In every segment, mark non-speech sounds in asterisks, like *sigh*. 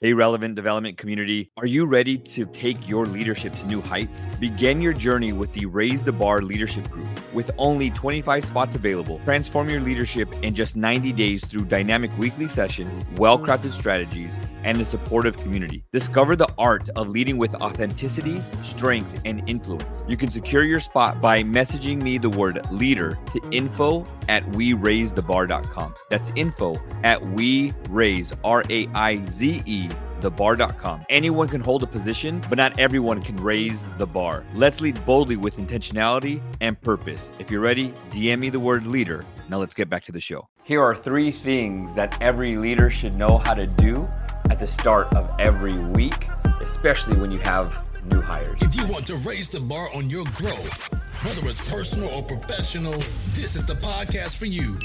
Hey, relevant development community. Are you ready to take your leadership to new heights? Begin your journey with the Raize the Bar Leadership Group. With only 25 spots available, transform your leadership in just 90 days through dynamic weekly sessions, well crafted strategies, and a supportive community. Discover the art of leading with authenticity, strength, and influence. You can secure your spot by messaging me the word leader to info at weraizethebar.com. That's info at we raise, R A I Z E thebar.com. Anyone can hold a position, but not everyone can raise the bar. Let's lead boldly with intentionality and purpose. If you're ready, DM me the word leader. Now let's get back to the show. Here are three things that every leader should know how to do at the start of every week, especially when you have new hires. If you want to raise the bar on your growth, whether it's personal or professional, this is the podcast for you.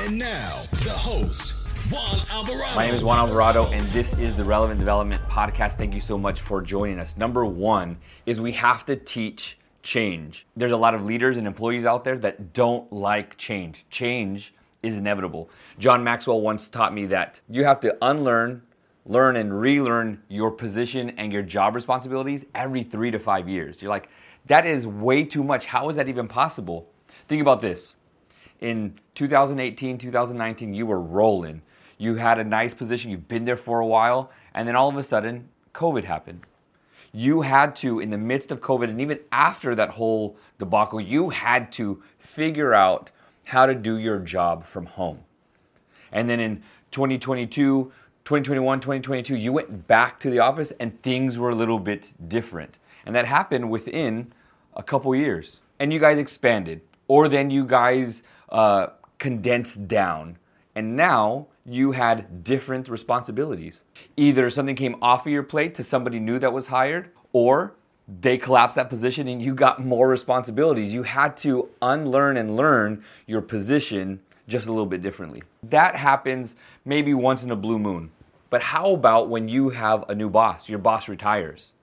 And now, the host, Juan Alvarado. My name is Juan Alvarado, and this is the Relevant Development Podcast. Thank you so much for joining us. Number one is we have to teach change. There's a lot of leaders and employees out there that don't like change. Change is inevitable. John Maxwell once taught me that you have to unlearn, learn, and relearn your position and your job responsibilities every three to five years. You're like, that is way too much. How is that even possible? Think about this. In 2018, 2019, you were rolling you had a nice position, you've been there for a while, and then all of a sudden, COVID happened. You had to, in the midst of COVID, and even after that whole debacle, you had to figure out how to do your job from home. And then in 2022, 2021, 2022, you went back to the office and things were a little bit different. And that happened within a couple years. And you guys expanded, or then you guys uh, condensed down. And now you had different responsibilities. Either something came off of your plate to somebody new that was hired, or they collapsed that position and you got more responsibilities. You had to unlearn and learn your position just a little bit differently. That happens maybe once in a blue moon. But how about when you have a new boss, your boss retires,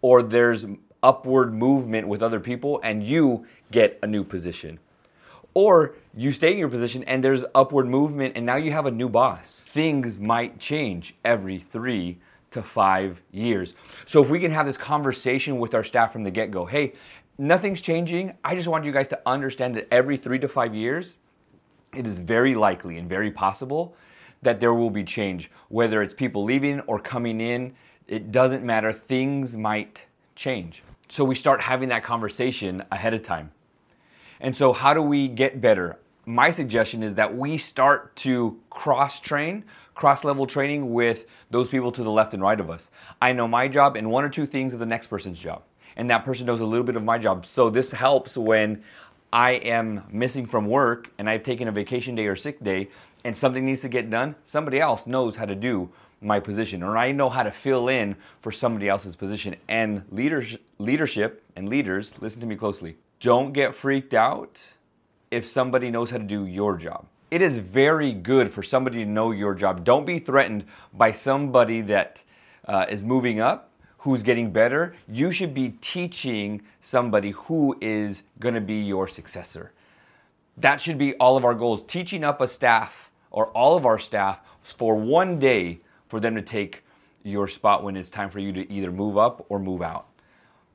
or there's upward movement with other people and you get a new position? Or you stay in your position and there's upward movement and now you have a new boss. Things might change every three to five years. So if we can have this conversation with our staff from the get go, hey, nothing's changing. I just want you guys to understand that every three to five years, it is very likely and very possible that there will be change. Whether it's people leaving or coming in, it doesn't matter. Things might change. So we start having that conversation ahead of time. And so, how do we get better? My suggestion is that we start to cross train, cross level training with those people to the left and right of us. I know my job and one or two things of the next person's job. And that person knows a little bit of my job. So, this helps when I am missing from work and I've taken a vacation day or sick day and something needs to get done, somebody else knows how to do my position or I know how to fill in for somebody else's position. And leaders, leadership and leaders, listen to me closely. Don't get freaked out if somebody knows how to do your job. It is very good for somebody to know your job. Don't be threatened by somebody that uh, is moving up, who's getting better. You should be teaching somebody who is going to be your successor. That should be all of our goals. Teaching up a staff or all of our staff for one day for them to take your spot when it's time for you to either move up or move out.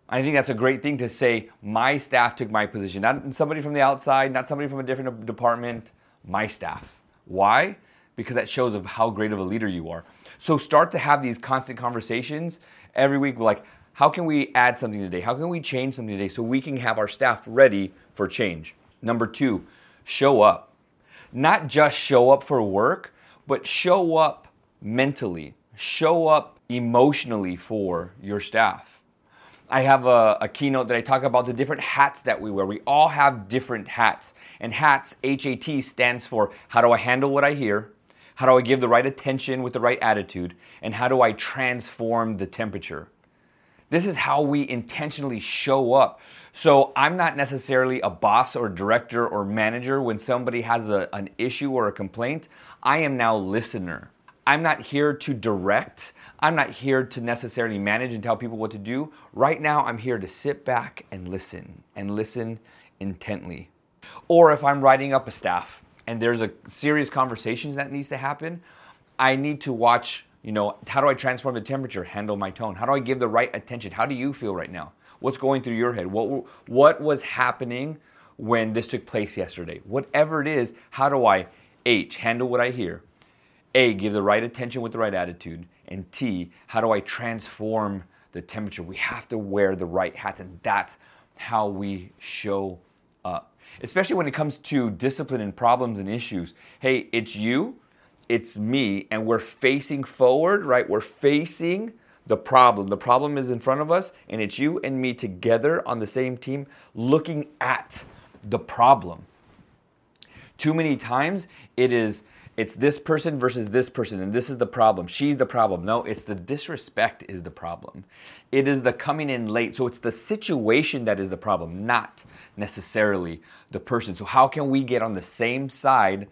I think that's a great thing to say. My staff took my position, not somebody from the outside, not somebody from a different department. My staff. Why? Because that shows of how great of a leader you are. So start to have these constant conversations every week. Like, how can we add something today? How can we change something today so we can have our staff ready for change? Number two, show up. Not just show up for work, but show up mentally, show up emotionally for your staff. I have a, a, keynote that I talk about the different hats that we wear. We all have different hats. And hats, H A T, stands for how do I handle what I hear? How do I give the right attention with the right attitude? And how do I transform the temperature? This is how we intentionally show up. So I'm not necessarily a boss or director or manager when somebody has a, an issue or a complaint. I am now listener. I'm not here to direct. I'm not here to necessarily manage and tell people what to do. Right now, I'm here to sit back and listen and listen intently. Or if I'm writing up a staff and there's a serious conversation that needs to happen, I need to watch You know, how do I transform the temperature? Handle my tone. How do I give the right attention? How do you feel right now? What's going through your head? What what was happening when this took place yesterday? Whatever it is, how do I H handle what I hear? A give the right attention with the right attitude, and T how do I transform the temperature? We have to wear the right hats, and that's how we show up. Especially when it comes to discipline and problems and issues. Hey, it's you it's me and we're facing forward, right? We're facing the problem. The problem is in front of us and it's you and me together on the same team looking at the problem. Too many times it is it's this person versus this person and this is the problem. She's the problem. No, it's the disrespect is the problem. It is the coming in late. So it's the situation that is the problem, not necessarily the person. So how can we get on the same side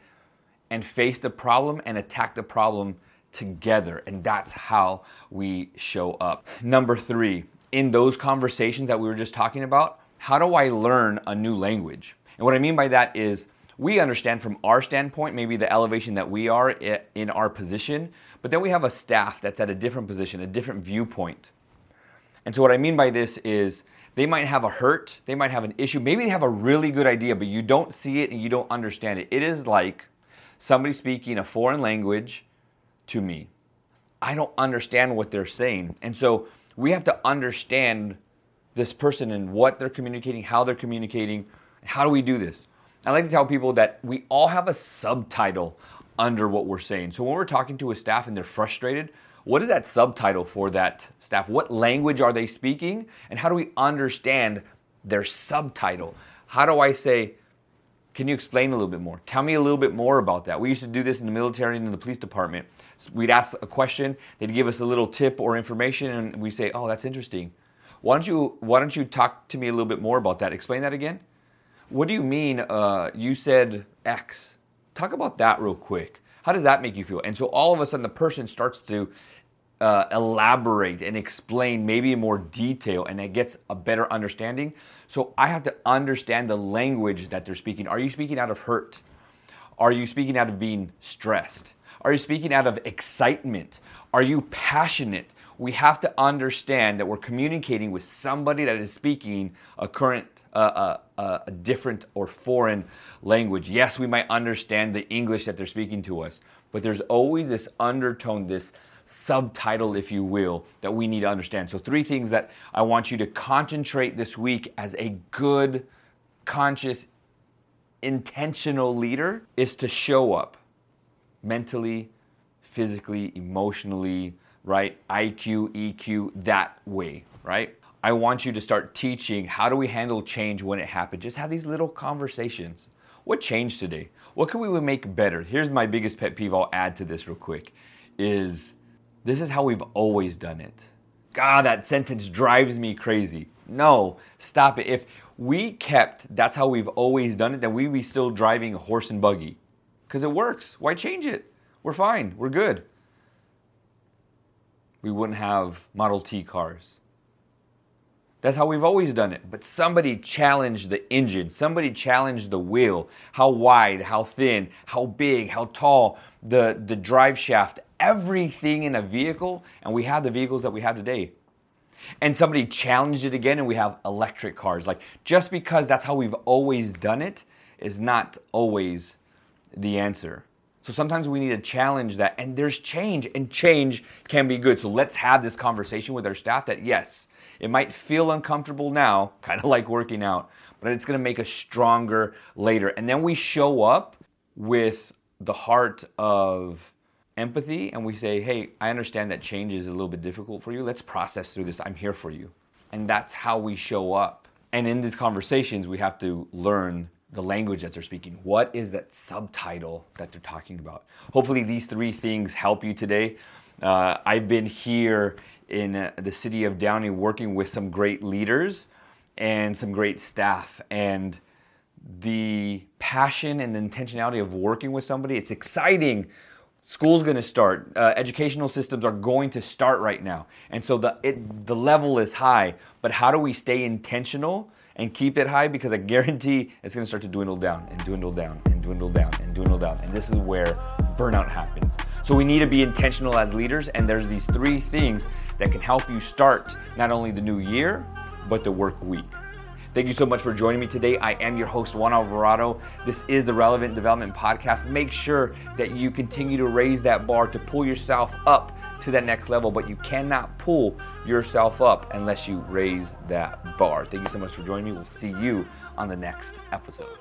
and face the problem and attack the problem together. And that's how we show up. Number three, in those conversations that we were just talking about, how do I learn a new language? And what I mean by that is we understand from our standpoint, maybe the elevation that we are in our position, but then we have a staff that's at a different position, a different viewpoint. And so, what I mean by this is they might have a hurt, they might have an issue, maybe they have a really good idea, but you don't see it and you don't understand it. It is like somebody speaking a foreign language to me. I don't understand what they're saying. And so we have to understand this person and what they're communicating, how they're communicating. How do we do this? I like to tell people that we all have a subtitle under what we're saying. So when we're talking to a staff and they're frustrated, what is that subtitle for that staff? What language are they speaking? And how do we understand their subtitle? How do I say, can you explain a little bit more? Tell me a little bit more about that. We used to do this in the military and in the police department. We'd ask a question, they'd give us a little tip or information, and we say, "Oh, that's interesting. Why don't you Why don't you talk to me a little bit more about that? Explain that again. What do you mean? Uh, you said X. Talk about that real quick. How does that make you feel? And so all of a sudden, the person starts to uh, elaborate and explain maybe in more detail and it gets a better understanding. So I have to understand the language that they're speaking. Are you speaking out of hurt? Are you speaking out of being stressed? Are you speaking out of excitement? Are you passionate? We have to understand that we're communicating with somebody that is speaking a current, uh, uh, a different or foreign language. Yes, we might understand the English that they're speaking to us, but there's always this undertone, this subtitle, if you will, that we need to understand. So, three things that I want you to concentrate this week as a good, conscious, intentional leader is to show up mentally, physically, emotionally, right? IQ, EQ, that way, right? I want you to start teaching how do we handle change when it happens. Just have these little conversations. What changed today? What can we make better? Here's my biggest pet peeve. I'll add to this real quick. Is this is how we've always done it. God, that sentence drives me crazy. No, stop it. If we kept that's how we've always done it, then we'd be still driving a horse and buggy. Because it works. Why change it? We're fine. We're good. We wouldn't have Model T cars. That's how we've always done it. But somebody challenged the engine, somebody challenged the wheel, how wide, how thin, how big, how tall, the, the drive shaft, everything in a vehicle, and we have the vehicles that we have today. And somebody challenged it again, and we have electric cars. Like, just because that's how we've always done it is not always the answer. So sometimes we need to challenge that, and there's change, and change can be good. So let's have this conversation with our staff that yes, it might feel uncomfortable now, *laughs* kind of like working out, but it's going to make us stronger later. And then we show up with the heart of empathy and we say, hey, I understand that change is a little bit difficult for you. Let's process through this. I'm here for you. And that's how we show up. And in these conversations, we have to learn the language that they're speaking. What is that subtitle that they're talking about? Hopefully, these three things help you today. Uh, I've been here in uh, the city of Downey working with some great leaders and some great staff. And the passion and the intentionality of working with somebody, it's exciting. School's going to start. Uh, educational systems are going to start right now, and so the it, the level is high. But how do we stay intentional and keep it high? Because I guarantee it's going to start to dwindle down and dwindle down and dwindle down and dwindle down, and this is where burnout happens. So we need to be intentional as leaders, and there's these three things that can help you start not only the new year, but the work week. Thank you so much for joining me today. I am your host, Juan Alvarado. This is the Relevant Development Podcast. Make sure that you continue to raise that bar to pull yourself up to that next level, but you cannot pull yourself up unless you raise that bar. Thank you so much for joining me. We'll see you on the next episode.